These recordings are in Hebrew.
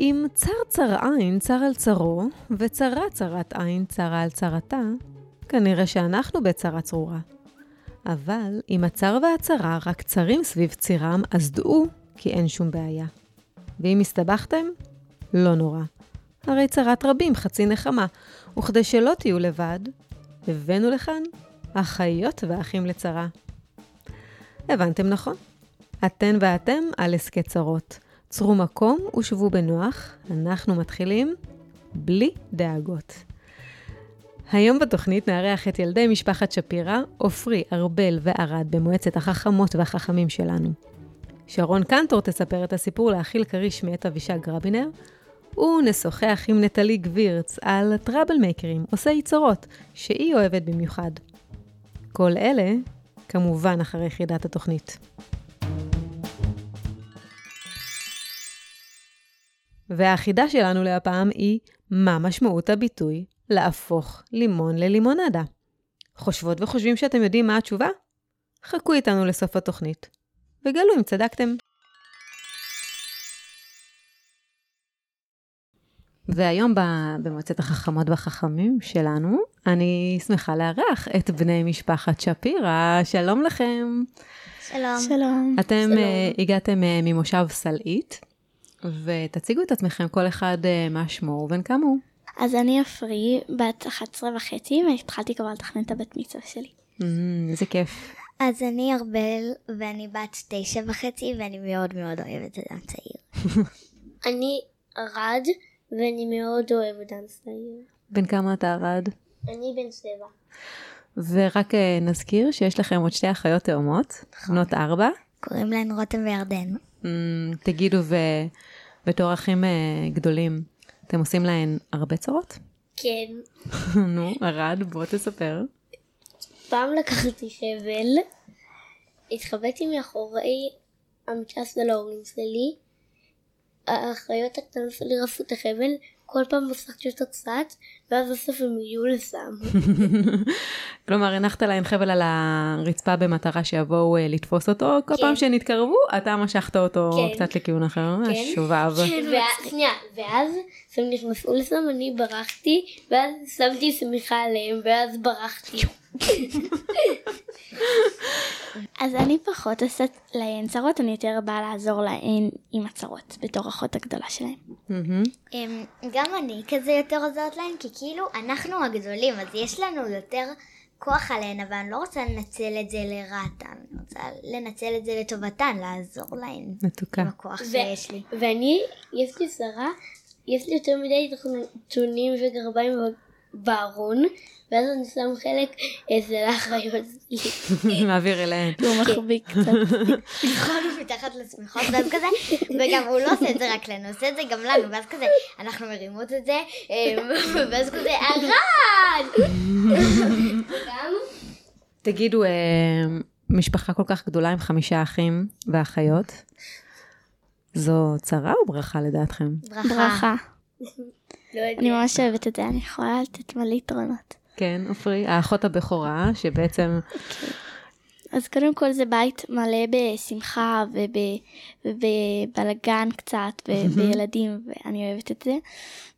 אם צר צר עין צר על צרו, וצרה צרת עין צרה על צרתה, כנראה שאנחנו בצרה צרורה. אבל אם הצר והצרה רק צרים סביב צירם, אז דעו כי אין שום בעיה. ואם הסתבכתם, לא נורא. הרי צרת רבים חצי נחמה, וכדי שלא תהיו לבד, הבאנו לכאן אחיות ואחים לצרה. הבנתם נכון? אתן ואתם על הסכת צרות. צרו מקום ושבו בנוח, אנחנו מתחילים בלי דאגות. היום בתוכנית נארח את ילדי משפחת שפירא, עופרי, ארבל וערד במועצת החכמות והחכמים שלנו. שרון קנטור תספר את הסיפור להכיל כריש מאת אבישג רבינר, ונשוחח עם נטלי גבירץ על טראבל מייקרים, עושי צרות, שהיא אוהבת במיוחד. כל אלה, כמובן אחרי חידת התוכנית. והחידה שלנו להפעם היא, מה משמעות הביטוי להפוך לימון ללימונדה? חושבות וחושבים שאתם יודעים מה התשובה? חכו איתנו לסוף התוכנית, וגלו אם צדקתם. והיום במועצת החכמות והחכמים שלנו, אני שמחה לארח את בני משפחת שפירא. שלום לכם. שלום. שלום. אתם שלום. uh, הגעתם uh, ממושב סלעית, ותציגו את עצמכם, כל אחד uh, מה שמו ובן כמה הוא. אז אני עפרי, בת 11 וחצי, והתחלתי כבר לתכנן את הבית מצווה שלי. Mm, איזה כיף. אז אני ארבל, ואני בת תשע וחצי, ואני מאוד מאוד אוהבת אדם צעיר. אני ארד, ואני מאוד אוהב אדם צעיר. בן כמה אתה ארד? אני בן שבע. ורק uh, נזכיר שיש לכם עוד שתי אחיות תאומות, בנות ארבע. קוראים להן רותם וירדן. Mm, תגידו, ובתור אחים uh, גדולים, אתם עושים להן הרבה צרות? כן. נו, ארד, בוא תספר. פעם לקחתי חבל, התחבאתי מאחורי המיטה של ההורים שלי, האחיות הקטנות שלי רפו את החבל, כל פעם מסכתי אותו קצת, ואז בסוף הם הגיעו לסם. כלומר, הנחת להן חבל על הרצפה במטרה שיבואו uh, לתפוס אותו, כל כן. פעם שהן התקרבו, אתה משכת אותו כן. קצת לכיוון אחר, כן. שובב. שנייה, ואז כשהם נכנסו לסם אני ברחתי, ואז שמתי שמיכה עליהם, ואז ברחתי. אז אני פחות עושה להן צרות, אני יותר באה לעזור להן עם הצרות, בתור אחות הגדולה שלהן. אמ, גם אני כזה יותר עוזרת להן, כי כאילו אנחנו הגדולים, אז יש לנו יותר כוח עליהן, אבל אני לא רוצה לנצל את זה לרעתן, אני רוצה לנצל את זה לטובתן, לעזור להן. מתוקה. עם הכוח שיש לי. ואני, יש לי שרה, יש לי יותר מדי נתונים וגרביים בארון, ואז אני שם חלק האחריות שלי. מעביר אליהן. הוא מחביק קצת. נכון, הוא מתחת לשמיכות, ואז כזה, וגם הוא לא עושה את זה רק לנו, הוא עושה את זה גם לנו, ואז כזה, אנחנו מרימות את זה, אמ, ואז כזה, ארד! תגידו, אה, משפחה כל כך גדולה עם חמישה אחים ואחיות, זו צרה או ברכה לדעתכם? ברכה. לא. אני ממש אוהבת את זה, אני יכולה לתת מלא יתרונות. כן, עופרי, האחות הבכורה, שבעצם, אז קודם כל זה בית מלא בשמחה וב- ובבלגן קצת ובילדים ואני אוהבת את זה.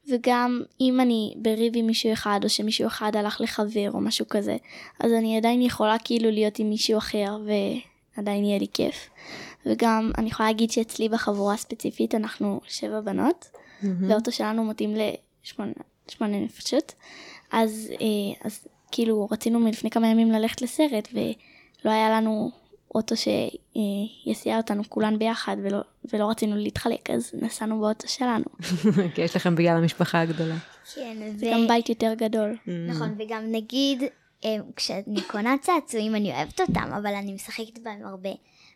וגם אם אני בריב עם מישהו אחד או שמישהו אחד הלך לחבר או משהו כזה אז אני עדיין יכולה כאילו להיות עם מישהו אחר ועדיין יהיה לי כיף. וגם אני יכולה להגיד שאצלי בחבורה הספציפית אנחנו שבע בנות והאוטו שלנו מתאים לשמונה שמונה נפשות אז, אה, אז כאילו רצינו מלפני כמה ימים ללכת לסרט ולא היה לנו אוטו שיסיע אותנו כולן ביחד ולא, ולא רצינו להתחלק אז נסענו באוטו שלנו. כי יש לכם בגלל המשפחה הגדולה. כן, זה גם בית יותר גדול. נכון, וגם נגיד, אה, כשאני קונה צעצועים אני אוהבת אותם, אבל אני משחקת בהם הרבה.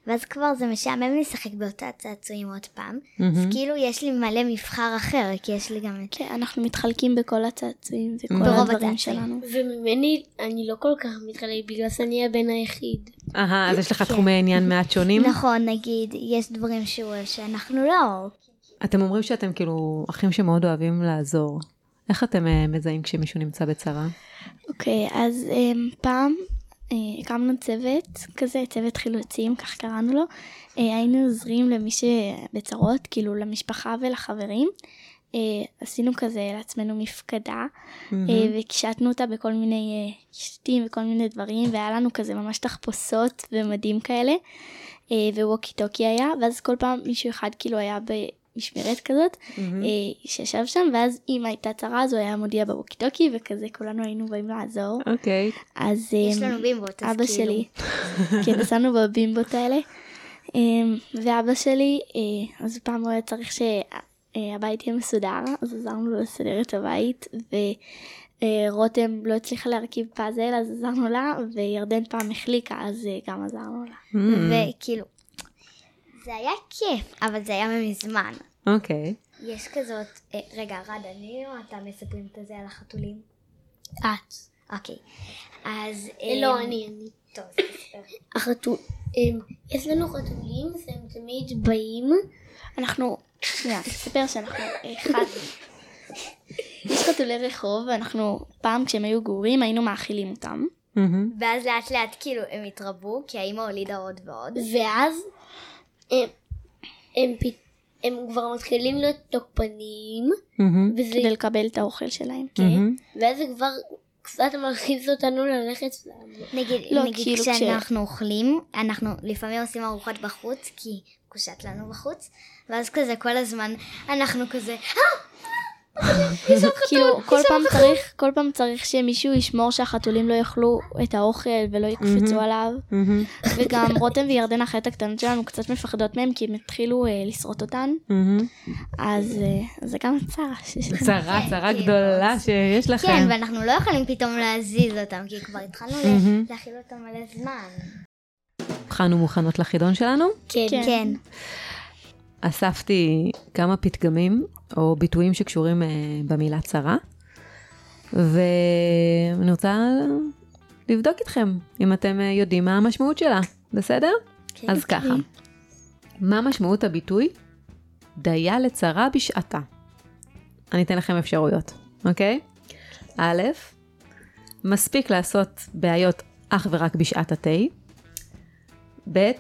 ואז כבר זה משעמם לשחק באותה צעצועים עוד פעם. אז כאילו יש לי מלא מבחר אחר, כי יש לי גם את... כן, אנחנו מתחלקים בכל הצעצועים וכל ברוב הדברים. שלנו. וממני אני לא כל כך מתחלק בגלל שאני הבן היחיד. אהה, אז יש לך תחומי עניין מעט שונים? נכון, נגיד, יש דברים שהוא אוהב שאנחנו לא. אתם אומרים שאתם כאילו אחים שמאוד אוהבים לעזור. איך אתם אה, מזהים כשמישהו נמצא בצרה? אוקיי, אז um, פעם הקמנו צוות כזה, צוות חילוצים, כך קראנו לו. אה, היינו עוזרים למי שבצרות, כאילו למשפחה ולחברים. אה, עשינו כזה לעצמנו מפקדה, אה, וקישטנו אותה בכל מיני קישטים וכל מיני דברים, והיה לנו כזה ממש תחפושות ומדים כאלה, וווקי טוקי היה, ואז כל פעם מישהו אחד כאילו היה משמרת כזאת, mm-hmm. שישב שם, ואז אם הייתה צרה אז הוא היה מודיע בווקי טוקי, וכזה כולנו היינו באים לעזור. אוקיי. Okay. אז... יש לנו בימבוט, אז אבא כאילו. שלי, כן, נסענו בבימבוט האלה. אמ, ואבא שלי, אה, אז פעם הוא היה צריך שהבית יהיה מסודר, אז עזרנו לו לסדר את הבית, ורותם לא הצליחה להרכיב פאזל, אז עזרנו לה, וירדן פעם החליקה, אז אה, גם עזרנו לה. Mm. וכאילו, זה היה כיף, אבל זה היה מזמן. אוקיי. יש כזאת, אה, רגע, רד, אני או אתה מספרים את זה על החתולים? את. אוקיי. אז... לא, אני, אני. טוב, החתול... יש לנו חתולים והם תמיד באים. אנחנו, שנייה, תספר שאנחנו אחד. יש חתולי רחוב ואנחנו פעם כשהם היו גורים היינו מאכילים אותם. ואז לאט לאט כאילו הם התרבו כי האמא הולידה עוד ועוד. ואז הם, הם, הם כבר מתחילים להיות תוקפניים. וזה... כדי לקבל את האוכל שלהם. כן. ואז זה כבר קצת מרחיז אותנו ללכת נגיד, לא, נגיד כאילו כשאנחנו כש... אוכלים, אנחנו לפעמים עושים ארוחות בחוץ, כי קושט לנו בחוץ, ואז כזה כל הזמן אנחנו כזה, אה! כאילו כל פעם צריך כל פעם צריך שמישהו ישמור שהחתולים לא יאכלו את האוכל ולא יקפצו עליו. וגם רותם וירדן החטא הקטנות שלנו קצת מפחדות מהם כי הם התחילו אה, לשרוט אותן. אז אה, זה גם צרה צרה צרה כן, גדולה שיש לכם. כן ואנחנו לא יכולים פתאום להזיז אותם כי כבר התחלנו להכיל אותם מלא זמן. הכנו מוכנות לחידון שלנו? כן. כן. אספתי כמה פתגמים או ביטויים שקשורים uh, במילה צרה, ואני רוצה לבדוק איתכם אם אתם uh, יודעים מה המשמעות שלה, בסדר? כן. אז ככה, מה משמעות הביטוי דיה לצרה בשעתה? אני אתן לכם אפשרויות, אוקיי? א', מספיק לעשות בעיות אך ורק בשעת התה. ב',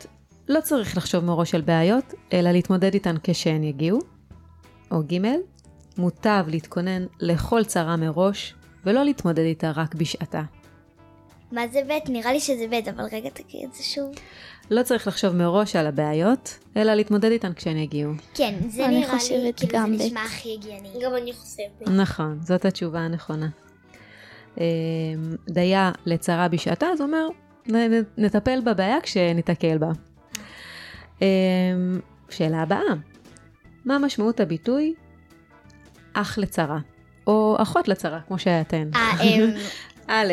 לא צריך לחשוב מראש על בעיות, אלא להתמודד איתן כשהן יגיעו. או ג', מוטב להתכונן לכל צרה מראש, ולא להתמודד איתה רק בשעתה. מה זה ב'? נראה לי שזה ב', אבל רגע תקריא את זה שוב. לא צריך לחשוב מראש על הבעיות, אלא להתמודד איתן כשהן יגיעו. כן, זה נראה לי, כאילו זה נשמע הכי הגיוני. גם אני חושבת. נכון, זאת התשובה הנכונה. אמ, דיה לצרה בשעתה, זה אומר, נטפל בבעיה כשניתקל בה. אמ, שאלה הבאה, מה משמעות הביטוי אח לצרה, או אחות לצרה, כמו שאתן? אה, א',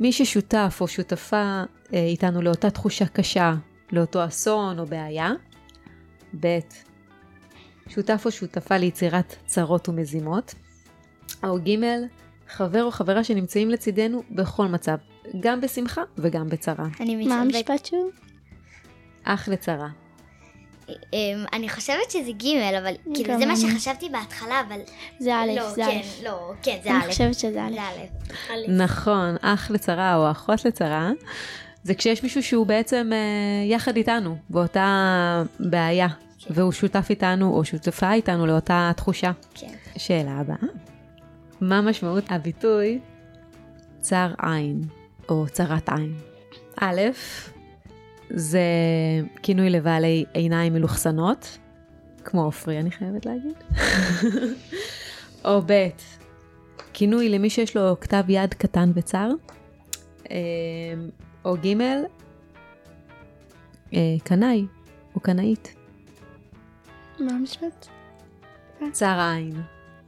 מי ששותף או שותפה אה, איתנו לאותה תחושה קשה, לאותו אסון או בעיה. ב', שותף או שותפה ליצירת צרות ומזימות. או ג', חבר או חברה שנמצאים לצידנו בכל מצב, גם בשמחה וגם בצרה. אני. מה המשפט שוב? אח לצרה. אמ, אני חושבת שזה ג' אבל כאילו זה מה שחשבתי בהתחלה אבל זה א' לא, זה א'. כן, לא, כן זה א'. אני חושבת שזה א'. נכון, אח לצרה או אחות לצרה זה כשיש מישהו שהוא בעצם אה, יחד איתנו באותה בעיה כן. והוא שותף איתנו או שותפה איתנו לאותה תחושה. כן. שאלה הבאה, מה משמעות הביטוי צר עין או צרת עין? א', זה כינוי לבעלי עיניים מלוכסנות, כמו עופרי אני חייבת להגיד. או ב', כינוי למי שיש לו כתב יד קטן וצר. אמ, או ג', אה, קנאי או קנאית. מה המשפט? צר עין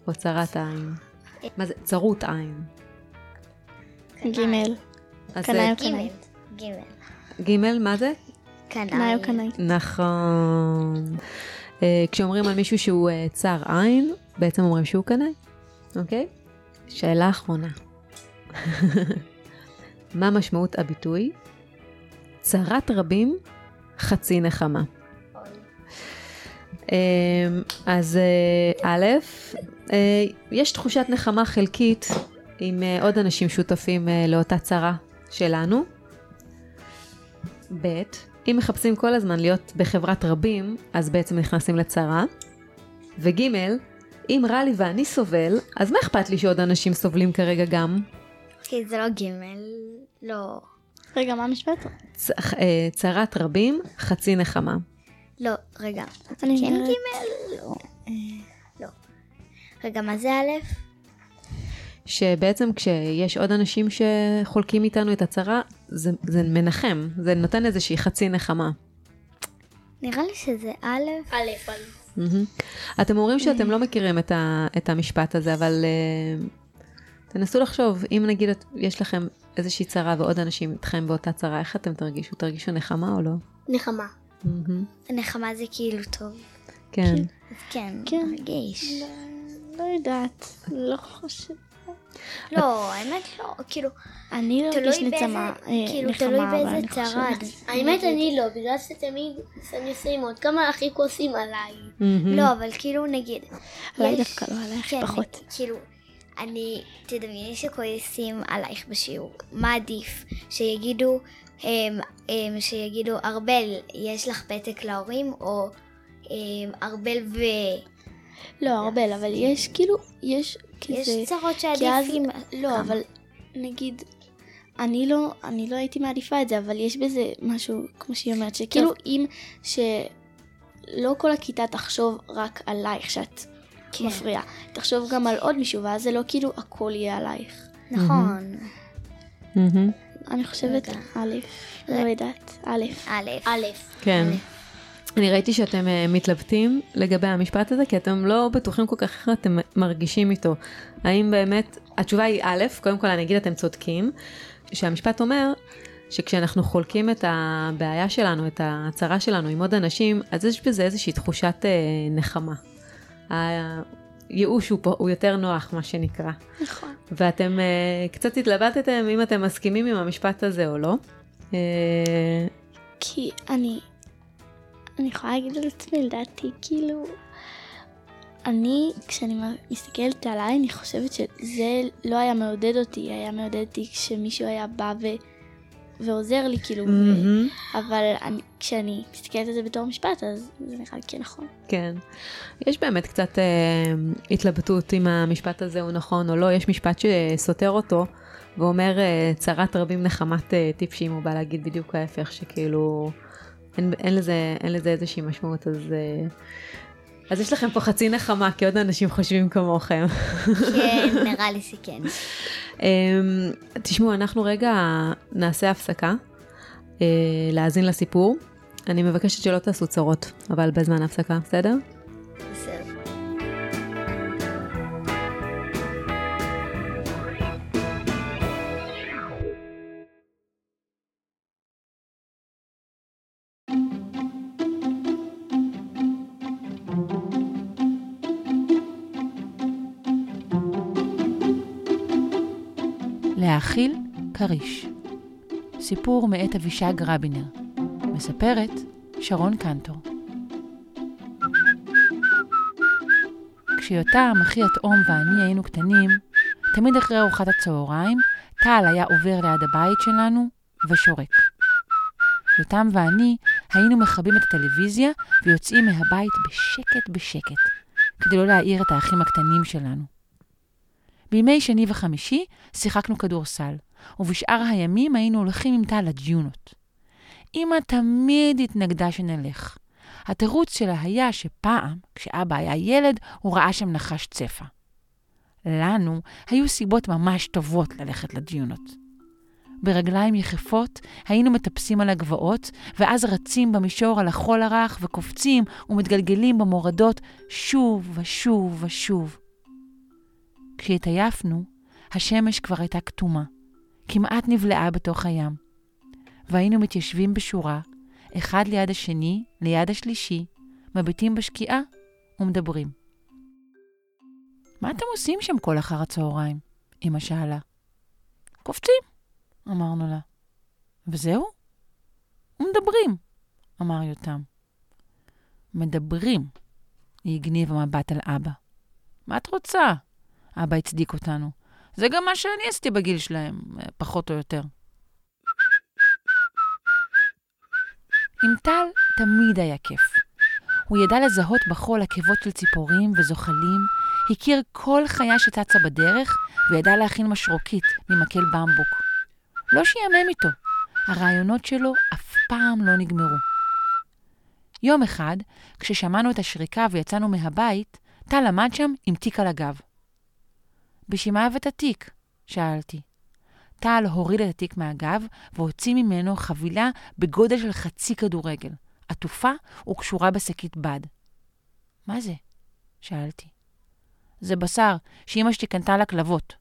או צרת עין. מה זה? צרות עין. ג'. קנאי או קנאית. ג'. ג', מה זה? קנאי. נכון. Uh, כשאומרים על מישהו שהוא uh, צר עין, בעצם אומרים שהוא קנאי, אוקיי? שאלה אחרונה. מה משמעות הביטוי? צרת רבים, חצי נחמה. Uh, אז א', יש תחושת נחמה חלקית uh, עוד אנשים שותפים לאותה צרה שלנו. ב', אם מחפשים כל הזמן להיות בחברת רבים, אז בעצם נכנסים לצרה. וג', אם רע לי ואני סובל, אז מה אכפת לי שעוד אנשים סובלים כרגע גם? אוקיי, זה לא ג', לא. רגע, מה המשפט? צ- אה, צרת רבים, חצי נחמה. לא, רגע. אני כן ג'? לא. לא. רגע, מה זה א'? שבעצם כשיש עוד אנשים שחולקים איתנו את הצרה, זה, זה מנחם, זה נותן איזושהי חצי נחמה. נראה לי שזה א'. א', א'. מהמם. אתם אומרים שאתם לא מכירים את, ה, את המשפט הזה, אבל uh, תנסו לחשוב, אם נגיד את- יש לכם איזושהי צרה ועוד אנשים איתכם באותה צרה, איך אתם תרגישו? תרגישו נחמה או לא? נחמה. מהמם. נחמה זה כאילו טוב. כן. כן, כן. מרגיש. לא יודעת, לא חושבת. לא, האמת לא, כאילו, אני לא באיזה, נצמה, אה, כאילו, תלוי באיזה אני צרה. האמת אני לא, בגלל שתמיד עם עוד כמה הכי כועסים עליי. לא, אבל כאילו נגיד, עליי דווקא לא, עלייך כן, פחות. כאילו, אני, תדמייני שכועסים עלייך בשיעור, מה עדיף? שיגידו, שיגידו, ארבל, יש לך פתק להורים, או ארבל ו... לא, ארבל, אבל יש כאילו, יש כזה... יש צרות עם... לא. אבל נגיד, אני לא, אני לא הייתי מעדיפה את זה, אבל יש בזה משהו, כמו שהיא אומרת, שכאילו אם, שלא כל הכיתה תחשוב רק עלייך שאת כן. מפריעה, תחשוב גם על עוד מישהו, ואז זה לא כאילו הכל יהיה עלייך. נכון. אני חושבת. א', לא יודעת, א'. א', א'. כן. אני ראיתי שאתם אה, מתלבטים לגבי המשפט הזה, כי אתם לא בטוחים כל כך איך אתם מרגישים איתו. האם באמת, התשובה היא א', קודם כל אני אגיד אתם צודקים, שהמשפט אומר שכשאנחנו חולקים את הבעיה שלנו, את הצרה שלנו עם עוד אנשים, אז יש בזה איזושהי תחושת אה, נחמה. הייאוש הוא, פה, הוא יותר נוח, מה שנקרא. נכון. ואתם אה, קצת התלבטתם אם אתם מסכימים עם המשפט הזה או לא. אה, כי אני, אני יכולה להגיד על עצמי, לדעתי, כאילו, אני, כשאני מסתכלת עליי, אני חושבת שזה לא היה מעודד אותי, היה מעודד אותי כשמישהו היה בא ו... ועוזר לי, כאילו, ו... מהמם. אבל אני, כשאני מסתכלת על זה בתור משפט, אז זה נראה לי כן נכון. כן. יש באמת קצת אה, התלבטות אם המשפט הזה הוא נכון או לא. יש משפט שסותר אותו ואומר אה, צרת רבים נחמת אה, טיפשים, הוא בא להגיד בדיוק ההפך, שכאילו אין, אין, לזה, אין לזה איזושהי משמעות, אז, אה, אז יש לכם פה חצי נחמה, כי עוד אנשים חושבים כמוכם. כן, נראה לי שכן. אמ, תשמעו, אנחנו רגע נעשה הפסקה, אה, להאזין לסיפור. אני מבקשת שלא תעשו צרות, אבל בזמן ההפסקה, בסדר? בסדר. להאכיל כריש. סיפור מאת אבישג רבינר. מספרת שרון קנטור. כשיותם, אחי התאום ואני היינו קטנים, תמיד אחרי ארוחת הצהריים, טל היה עובר ליד הבית שלנו ושורק. יותם ואני היינו מכבים את הטלוויזיה ויוצאים מהבית בשקט בשקט, כדי לא להעיר את האחים הקטנים שלנו. בימי שני וחמישי שיחקנו כדורסל, ובשאר הימים היינו הולכים עם טל לג'יונות. אמא תמיד התנגדה שנלך. התירוץ שלה היה שפעם, כשאבא היה ילד, הוא ראה שם נחש צפה. לנו היו סיבות ממש טובות ללכת לג'יונות. ברגליים יחפות היינו מטפסים על הגבעות, ואז רצים במישור על החול הרך וקופצים ומתגלגלים במורדות שוב ושוב ושוב. כשהתעייפנו, השמש כבר הייתה כתומה, כמעט נבלעה בתוך הים. והיינו מתיישבים בשורה, אחד ליד השני, ליד השלישי, מביטים בשקיעה ומדברים. מה אתם עושים שם כל אחר הצהריים? אמא שאלה. קופצים, אמרנו לה. וזהו? ומדברים, אמר יותם. מדברים, היא הגניבה מבט על אבא. מה את רוצה? אבא הצדיק אותנו. זה גם מה שאני עשיתי בגיל שלהם, אה, פחות או יותר. עם טל תמיד היה כיף. הוא ידע לזהות בחול עקבות של ציפורים וזוחלים, הכיר כל חיה שצצה בדרך, וידע להכין משרוקית ממקל במבוק. לא שיאמם איתו, הרעיונות שלו אף פעם לא נגמרו. יום אחד, כששמענו את השריקה ויצאנו מהבית, טל עמד שם עם תיק על הגב. בשביל מה הבאת תיק? שאלתי. טל הוריד את התיק מהגב והוציא ממנו חבילה בגודל של חצי כדורגל, עטופה וקשורה בשקית בד. מה זה? שאלתי. זה בשר שאמא שלי קנתה לכלבות.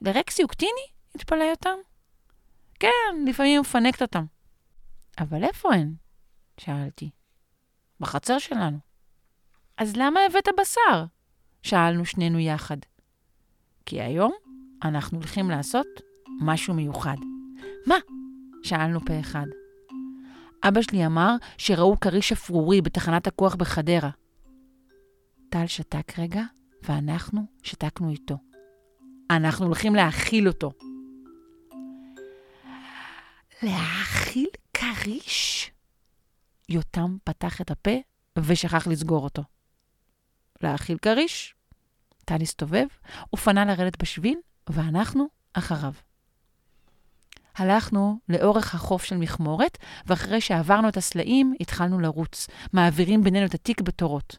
לרקסי וקטיני? התפלא אותם. כן, לפעמים מפנקת אותם. אבל איפה הן? שאלתי. בחצר שלנו. אז למה הבאת בשר? שאלנו שנינו יחד. כי היום אנחנו הולכים לעשות משהו מיוחד. מה? שאלנו פה אחד. אבא שלי אמר שראו כריש אפרורי בתחנת הכוח בחדרה. טל שתק רגע, ואנחנו שתקנו איתו. אנחנו הולכים להאכיל אותו. להאכיל כריש? יותם פתח את הפה ושכח לסגור אותו. להאכיל כריש? טל הסתובב ופנה לרדת בשביל, ואנחנו אחריו. הלכנו לאורך החוף של מכמורת, ואחרי שעברנו את הסלעים, התחלנו לרוץ, מעבירים בינינו את התיק בתורות.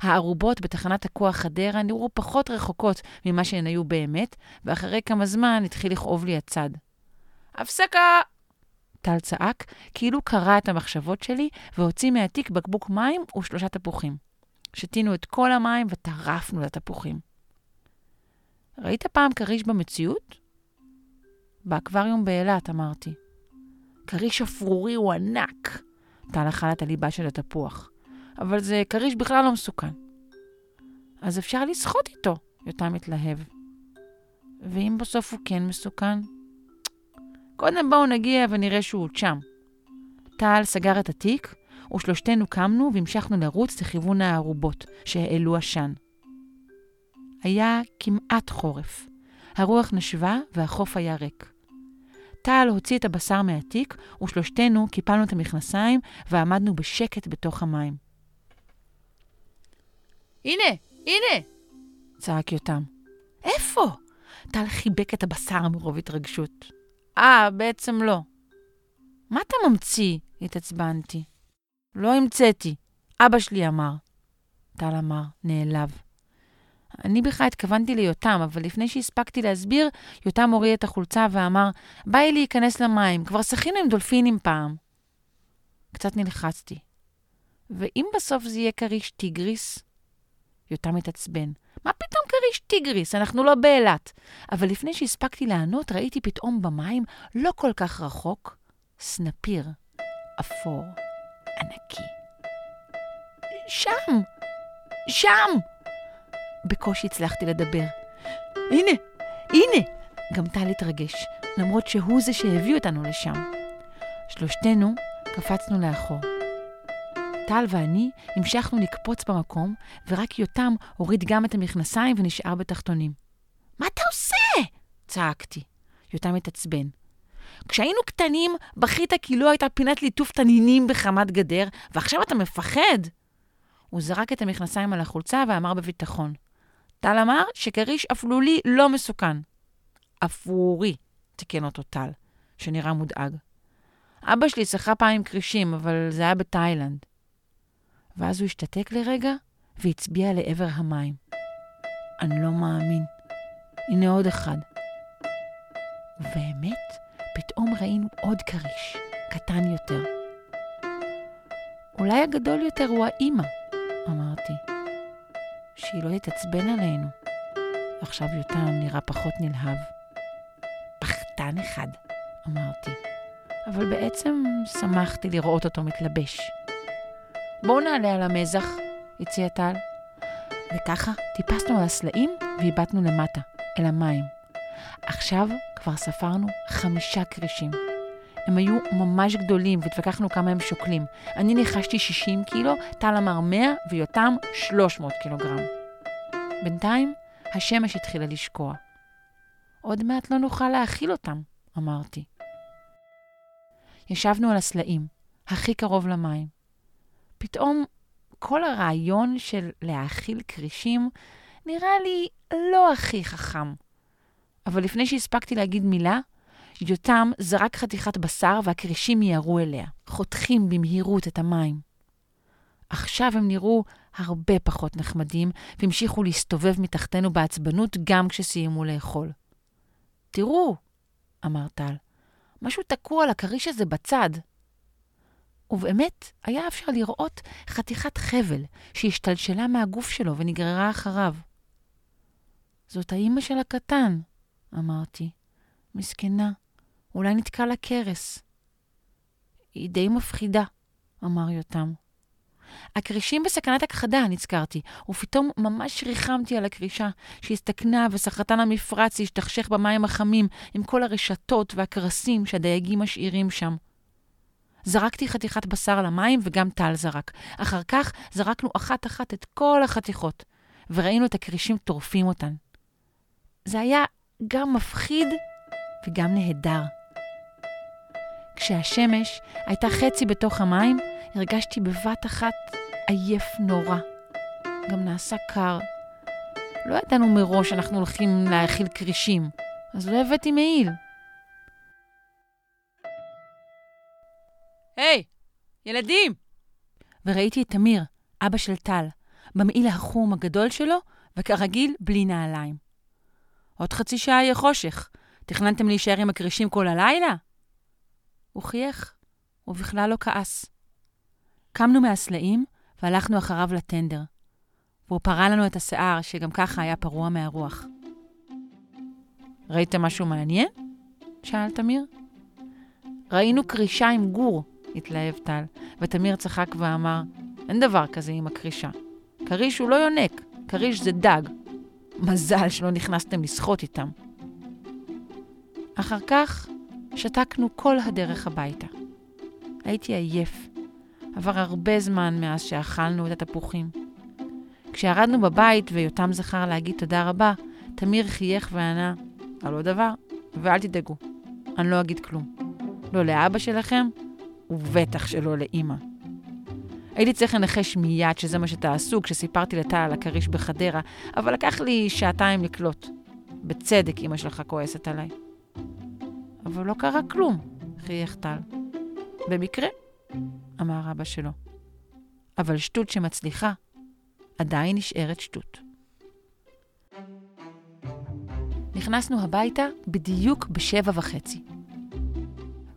הערובות בתחנת הכוח חדרה נראו פחות רחוקות ממה שהן היו באמת, ואחרי כמה זמן התחיל לכאוב לי הצד. הפסקה! טל צעק, כאילו קרא את המחשבות שלי, והוציא מהתיק בקבוק מים ושלושה תפוחים. שתינו את כל המים וטרפנו לתפוחים. ראית פעם כריש במציאות? באקווריום באילת, אמרתי. כריש אפרורי הוא ענק. טל אכל את הליבה של התפוח. אבל זה כריש בכלל לא מסוכן. אז אפשר לשחות איתו, יותם מתלהב. ואם בסוף הוא כן מסוכן? קודם בואו נגיע ונראה שהוא עוד שם. טל סגר את התיק, ושלושתנו קמנו והמשכנו לרוץ לכיוון הערובות שהעלו עשן. היה כמעט חורף. הרוח נשבה והחוף היה ריק. טל הוציא את הבשר מהתיק, ושלושתנו קיפלנו את המכנסיים ועמדנו בשקט בתוך המים. הנה, הנה! צעק יותם. איפה? טל חיבק את הבשר מרוב התרגשות. אה, בעצם לא. מה אתה ממציא? התעצבנתי. לא המצאתי, אבא שלי אמר. טל אמר, נעלב. אני בכלל התכוונתי ליותם, אבל לפני שהספקתי להסביר, יותם הוריד את החולצה ואמר, בא לי להיכנס למים, כבר שחינו עם דולפינים פעם. קצת נלחצתי. ואם בסוף זה יהיה כריש טיגריס? יותם התעצבן. מה פתאום כריש טיגריס? אנחנו לא באילת. אבל לפני שהספקתי לענות, ראיתי פתאום במים, לא כל כך רחוק, סנפיר, אפור, ענקי. שם! שם! בקושי הצלחתי לדבר. הנה, הנה! גם טל התרגש, למרות שהוא זה שהביא אותנו לשם. שלושתנו קפצנו לאחור. טל ואני המשכנו לקפוץ במקום, ורק יותם הוריד גם את המכנסיים ונשאר בתחתונים. מה אתה עושה? צעקתי. יותם התעצבן. כשהיינו קטנים, בכית כי לא הייתה פינת ליטוף תנינים בחמת גדר, ועכשיו אתה מפחד? הוא זרק את המכנסיים על החולצה ואמר בביטחון. טל אמר שכריש אפלולי לא מסוכן. אפרורי, תיקן אותו טל, שנראה מודאג. אבא שלי שיחה פעם עם כרישים, אבל זה היה בתאילנד. ואז הוא השתתק לרגע והצביע לעבר המים. אני לא מאמין. הנה עוד אחד. ובאמת, פתאום ראינו עוד כריש, קטן יותר. אולי הגדול יותר הוא האימא, אמרתי. שהיא לא תתעצבן עלינו. עכשיו יותם נראה פחות נלהב. פחדן אחד, אמרתי. אבל בעצם שמחתי לראות אותו מתלבש. בואו נעלה על המזח, הציע טל. וככה טיפסנו על הסלעים והבטנו למטה, אל המים. עכשיו כבר ספרנו חמישה כרישים. הם היו ממש גדולים והתווכחנו כמה הם שוקלים. אני ניחשתי 60 קילו, טל אמר 100 ויותם 300 קילוגרם. בינתיים השמש התחילה לשקוע. עוד מעט לא נוכל להאכיל אותם, אמרתי. ישבנו על הסלעים, הכי קרוב למים. פתאום כל הרעיון של להאכיל כרישים נראה לי לא הכי חכם. אבל לפני שהספקתי להגיד מילה, יותם זרק חתיכת בשר והכרישים מיהרו אליה, חותכים במהירות את המים. עכשיו הם נראו הרבה פחות נחמדים, והמשיכו להסתובב מתחתנו בעצבנות גם כשסיימו לאכול. תראו, אמר טל, משהו תקוע על הכריש הזה בצד. ובאמת, היה אפשר לראות חתיכת חבל שהשתלשלה מהגוף שלו ונגררה אחריו. זאת האימא של הקטן, אמרתי. מסכנה, אולי נתקע לה קרס. היא די מפחידה, אמר יותם. הכרישים בסכנת הכחדה, נזכרתי, ופתאום ממש ריחמתי על הכרישה, שהסתכנה וסחטה למפרץ להשתכשך במים החמים עם כל הרשתות והקרסים שהדייגים משאירים שם. זרקתי חתיכת בשר על המים וגם טל זרק. אחר כך זרקנו אחת-אחת את כל החתיכות, וראינו את הכרישים טורפים אותן. זה היה גם מפחיד וגם נהדר. כשהשמש הייתה חצי בתוך המים, הרגשתי בבת אחת עייף נורא. גם נעשה קר. לא ידענו מראש שאנחנו הולכים להאכיל כרישים, אז לא הבאתי מעיל. היי, hey, ילדים! וראיתי את תמיר, אבא של טל, במעיל החום הגדול שלו, וכרגיל, בלי נעליים. עוד חצי שעה יהיה חושך. תכננתם להישאר עם הכרישים כל הלילה? הוא חייך, ובכלל לא כעס. קמנו מהסלעים והלכנו אחריו לטנדר, והוא פרה לנו את השיער, שגם ככה היה פרוע מהרוח. ראיתם משהו מעניין? שאל תמיר. ראינו כרישה עם גור, התלהב טל, ותמיר צחק ואמר, אין דבר כזה עם הכרישה. כריש הוא לא יונק, כריש זה דג. מזל שלא נכנסתם לשחות איתם. אחר כך שתקנו כל הדרך הביתה. הייתי עייף. עבר הרבה זמן מאז שאכלנו את התפוחים. כשירדנו בבית ויותם זכר להגיד תודה רבה, תמיר חייך וענה, על עוד דבר, ואל תדאגו, אני לא אגיד כלום. לא לאבא שלכם, ובטח שלא לאימא. הייתי צריך לנחש מיד שזה מה שתעשו כשסיפרתי לטל על הכריש בחדרה, אבל לקח לי שעתיים לקלוט. בצדק אמא שלך כועסת עליי. אבל לא קרה כלום, חייך טל. במקרה, אמר אבא שלו. אבל שטות שמצליחה עדיין נשארת שטות. נכנסנו הביתה בדיוק בשבע וחצי.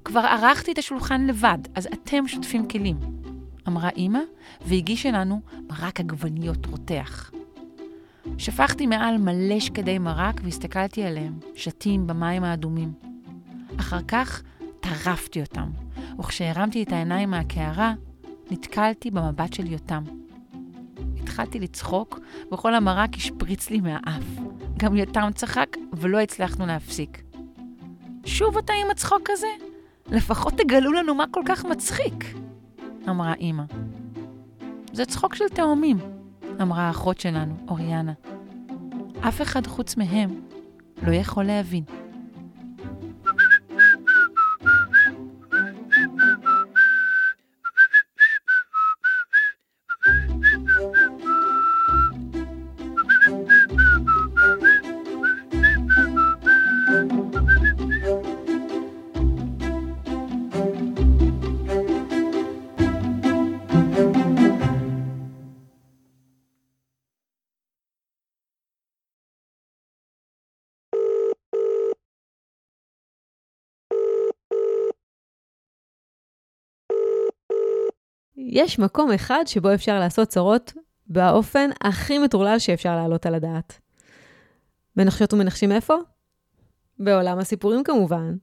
כבר ערכתי את השולחן לבד, אז אתם שוטפים כלים, אמרה אמא, והגישה לנו מרק עגבניות רותח. שפכתי מעל מלא שקדי מרק והסתכלתי עליהם, שתים במים האדומים. אחר כך טרפתי אותם, וכשהרמתי את העיניים מהקערה, נתקלתי במבט של יותם. התחלתי לצחוק, וכל המרק השפריץ לי מהאף. גם יותם צחק, ולא הצלחנו להפסיק. שוב אתה עם הצחוק הזה? לפחות תגלו לנו מה כל כך מצחיק, אמרה אמא. זה צחוק של תאומים, אמרה האחות שלנו, אוריאנה. אף אחד חוץ מהם לא יכול להבין. יש מקום אחד שבו אפשר לעשות צרות באופן הכי מטורלל שאפשר להעלות על הדעת. מנחשות ומנחשים איפה? בעולם הסיפורים כמובן.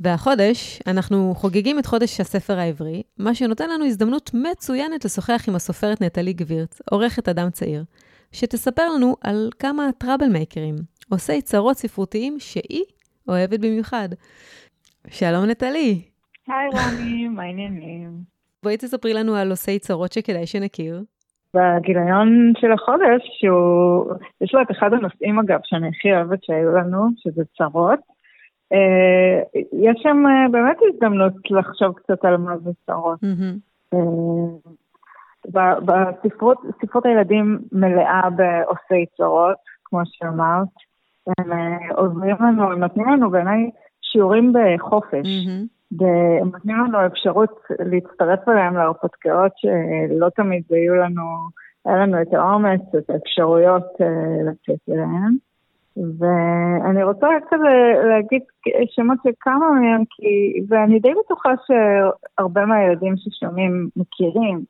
והחודש אנחנו חוגגים את חודש הספר העברי, מה שנותן לנו הזדמנות מצוינת לשוחח עם הסופרת נטלי גבירץ, עורכת אדם צעיר, שתספר לנו על כמה טראבל מייקרים, עושי צרות ספרותיים שהיא אוהבת במיוחד. שלום נטלי. היי רוני, מה העניינים? בואי תספרי לנו על עושי צרות שכדאי שנכיר. בגיליון של החודש, שהוא, יש לו את אחד הנושאים אגב שאני הכי אוהבת שהיו לנו, שזה צרות, אה, יש שם אה, באמת הזדמנות לחשוב קצת על מה זה צרות. אה, בספרות, ספרות הילדים מלאה בעושי צרות, כמו שאמרת. הם עוזרים לנו, הם נותנים לנו בעיניי שיעורים בחופש. והם נותנים לנו אפשרות להצטרף אליהם להרפתקאות שלא תמיד היו לנו, היה לנו את האומץ, את האפשרויות לצאת אליהם. ואני רוצה רק כזה להגיד שמות של כמה מהם, כי, ואני די בטוחה שהרבה מהילדים ששומעים מכירים,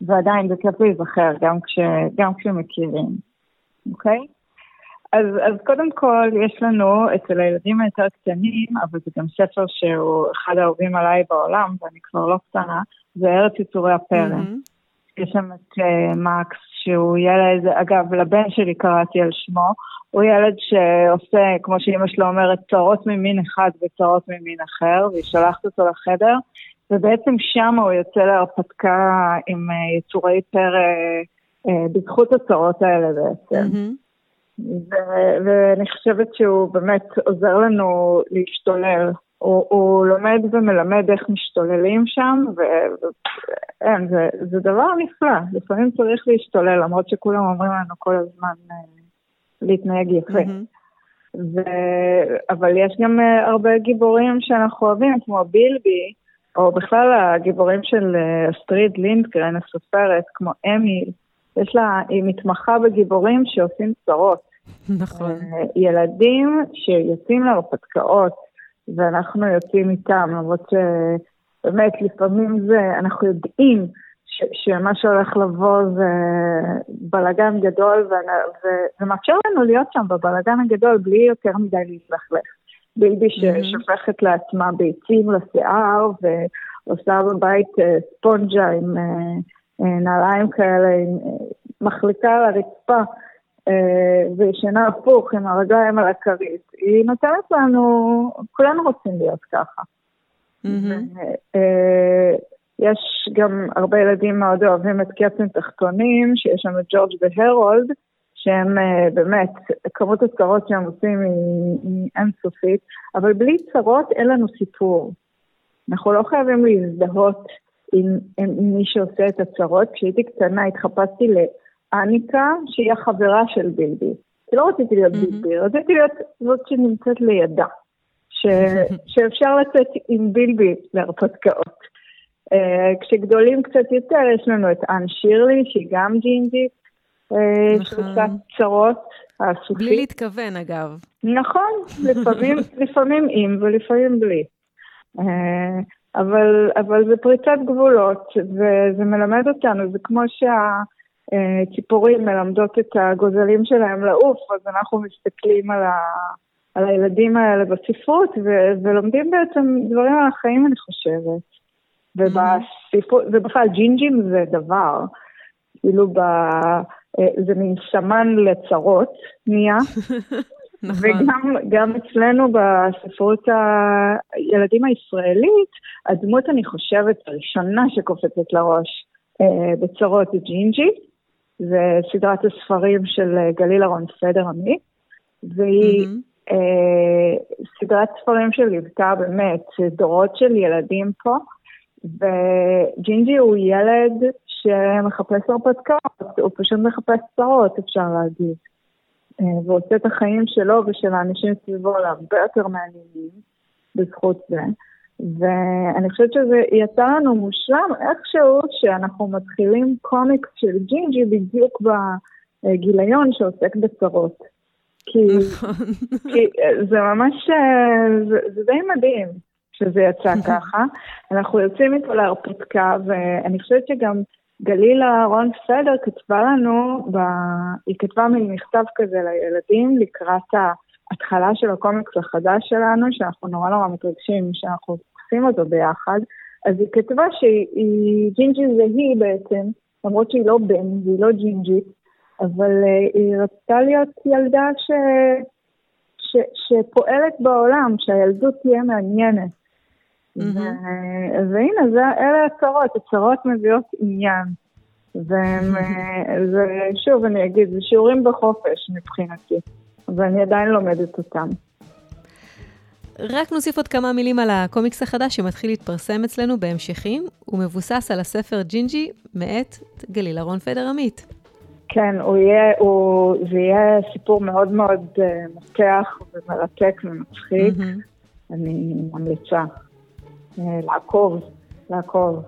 ועדיין זה כיף להיזכר גם, כש, גם כשמכירים, אוקיי? אז, אז קודם כל, יש לנו אצל הילדים היותר קטנים, אבל זה גם ספר שהוא אחד האהובים עליי בעולם, ואני כבר לא קטנה, זה ארץ יצורי הפרא. Mm-hmm. יש שם את uh, מקס, שהוא ילד, אגב, לבן שלי קראתי על שמו, הוא ילד שעושה, כמו שאימא שלו אומרת, צרות ממין אחד וצרות ממין אחר, והיא שולחת אותו לחדר, ובעצם שם הוא יוצא להרפתקה עם אה, יצורי פרא אה, בזכות הצרות האלה בעצם. Mm-hmm. ו- ואני חושבת שהוא באמת עוזר לנו להשתולל. הוא, הוא לומד ומלמד איך משתוללים שם, ואין, זה, זה דבר נפלא. לפעמים צריך להשתולל, למרות שכולם אומרים לנו כל הזמן אה, להתנהג יפה. Mm-hmm. ו... אבל יש גם uh, הרבה גיבורים שאנחנו אוהבים, כמו בילבי, או בכלל הגיבורים של uh, אסטריד לינדגרן, הסופרת, כמו אמיל. יש לה, היא מתמחה בגיבורים שעושים צרות. נכון. Uh, ילדים שיוצאים להרפתקאות, ואנחנו יוצאים איתם, למרות שבאמת לפעמים זה, אנחנו יודעים שמה שהולך לבוא זה בלאגן גדול, וזה מאפשר לנו להיות שם בבלאגן הגדול בלי יותר מדי להתלכלך. בלבי ששופכת לעצמה ביצים לשיער ועושה בבית אה, ספונג'ה עם אה, אה, נעליים כאלה, מחליטה על הרצפה וישנה הפוך עם הרגליים על הכרית. היא נותנת לנו, כולנו רוצים להיות ככה. יש גם הרבה ילדים מאוד אוהבים את קפטן תחתונים, שיש שם את ג'ורג' והרולד, שהם באמת, כמות הצרות שהם עושים היא אינסופית, אבל בלי צרות אין לנו סיפור. אנחנו לא חייבים להזדהות עם, עם, מי שעושה את הצרות. כשהייתי קטנה התחפשתי לאניקה, שהיא החברה של בילבי. כי לא רציתי להיות mm-hmm. בילבי, רציתי להיות זאת שנמצאת לידה. ש, שאפשר לצאת עם בילבי להרפתקאות. אה, כשגדולים קצת יותר, יש לנו את אן שירלי, שהיא גם ג'ינג'ית, אה, נכון. שעושה צרות, הסופית. בלי להתכוון, אגב. נכון, לפעמים, לפעמים עם ולפעמים בלי. אה, אבל, אבל זה פריצת גבולות, וזה מלמד אותנו, זה כמו שהציפורים מלמדות את הגוזלים שלהם לעוף, אז אנחנו מסתכלים על, ה, על הילדים האלה בספרות, ו, ולומדים בעצם דברים על החיים, אני חושבת. ובספרות, ובכלל ג'ינג'ים זה דבר, כאילו ב... אה, זה מין סמן לצרות נהיה. נכון. וגם אצלנו בספרות הילדים הישראלית, הדמות, אני חושבת, הראשונה שקופצת לראש אה, בצרות היא ג'ינג'י. זה סדרת הספרים של אה, גלילה רון פדר עמית, והיא mm-hmm. אה, סדרת ספרים שליוותה באמת דורות של ילדים פה. וג'ינג'י הוא ילד שמחפש הרפתקאות, הוא פשוט מחפש צרות, אפשר להגיד. אה, ועושה את החיים שלו ושל האנשים סביבו להרבה יותר מעניינים בזכות זה. ואני חושבת שזה יצא לנו מושלם איכשהו שאנחנו מתחילים קומיקס של ג'ינג'י בדיוק בגיליון שעוסק בצרות. כי, נכון. כי זה ממש, אה, זה, זה די מדהים. שזה יצא ככה. אנחנו יוצאים איתו להרפתקה, ואני חושבת שגם גלילה רון פדר כתבה לנו, ב... היא כתבה מין מכתב כזה לילדים לקראת ההתחלה של הקומיקס החדש שלנו, שאנחנו נורא נורא מתרגשים שאנחנו עושים אותו ביחד. אז היא כתבה שהיא, ג'ינג'י זה היא בעצם, למרות שהיא לא בן והיא לא ג'ינג'ית, אבל uh, היא רצתה להיות ילדה ש... ש... שפועלת בעולם, שהילדות תהיה מעניינת. והנה, אלה הצרות, הצרות מביאות עניין. ושוב, אני אגיד, זה שיעורים בחופש מבחינתי, ואני עדיין לומדת אותם. רק נוסיף עוד כמה מילים על הקומיקס החדש שמתחיל להתפרסם אצלנו בהמשכים. הוא מבוסס על הספר ג'ינג'י מאת גליל אהרון פדר עמית. כן, הוא יהיה, הוא, זה יהיה סיפור מאוד מאוד uh, מותח ומרתק ומצחיק. Mm-hmm. אני ממליצה uh, לעקוב, לעקוב.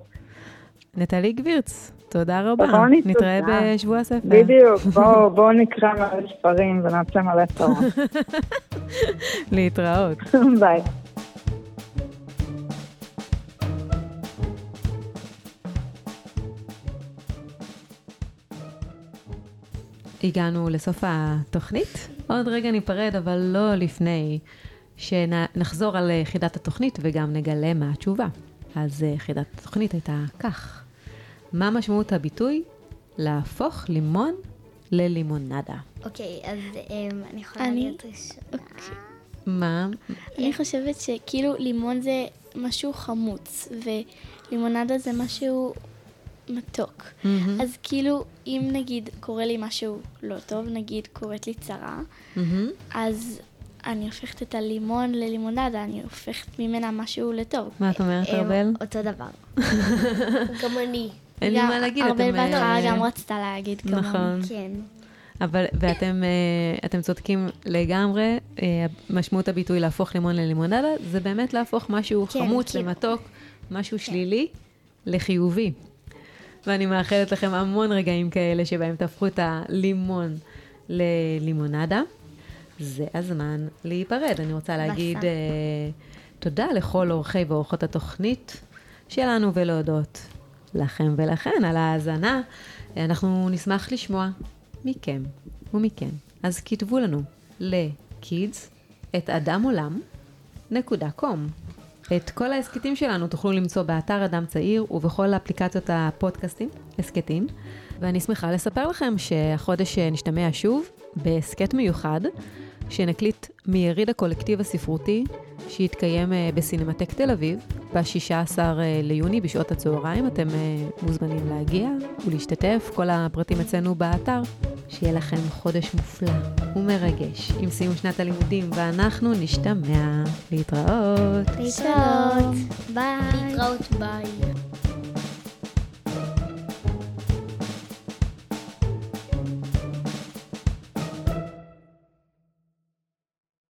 נטלי גבירץ, תודה רבה. נתראה בשבוע הספר. בדיוק, בואו בוא נקרא מלא ספרים ונעשה מלא צרות. להתראות. ביי. הגענו לסוף התוכנית. עוד רגע ניפרד, אבל לא לפני שנחזור על חידת התוכנית וגם נגלה מה התשובה. אז חידת התוכנית הייתה כך: מה משמעות הביטוי להפוך לימון ללימונדה? אוקיי, אז אמ, אני יכולה להיות ראשונה. אוקיי. מה? אני חושבת שכאילו לימון זה משהו חמוץ, ולימונדה זה משהו מתוק. Mm-hmm. אז כאילו, אם נגיד קורה לי משהו לא טוב, נגיד קורית לי צרה, mm-hmm. אז אני הופכת את הלימון ללימונדה, אני הופכת ממנה משהו לטוב. מה את אומרת, אמ, ארבל? אותו דבר. גם אני. אין לי מה להגיד, ארבל בהתחלה גם רצתה להגיד כמוני. נכון. כן. אבל, ואתם אתם צודקים לגמרי, משמעות הביטוי להפוך לימון ללימונדה, זה באמת להפוך משהו כן, חמוץ כאילו. למתוק, משהו כן. שלילי לחיובי. ואני מאחלת לכם המון רגעים כאלה שבהם תהפכו את הלימון ללימונדה. זה הזמן להיפרד. אני רוצה להגיד uh, תודה לכל אורחי ואורחות התוכנית שלנו ולהודות לכם ולכן על ההאזנה. אנחנו נשמח לשמוע מכם ומכן. אז כתבו לנו ל-kids את אדם עולם נקודה קום. את כל ההסכתים שלנו תוכלו למצוא באתר אדם צעיר ובכל אפליקציות הפודקאסטים, הסכתים. ואני שמחה לספר לכם שהחודש נשתמע שוב בהסכת מיוחד, שנקליט מיריד הקולקטיב הספרותי, שיתקיים אה, בסינמטק תל אביב, ב-16 אה, ליוני בשעות הצהריים. אתם אה, מוזמנים להגיע ולהשתתף, כל הפרטים אצלנו באתר. שיהיה לכם חודש מופלא ומרגש עם סיום שנת הלימודים, ואנחנו נשתמע. להתראות. להתראות. ביי. להתראות ביי.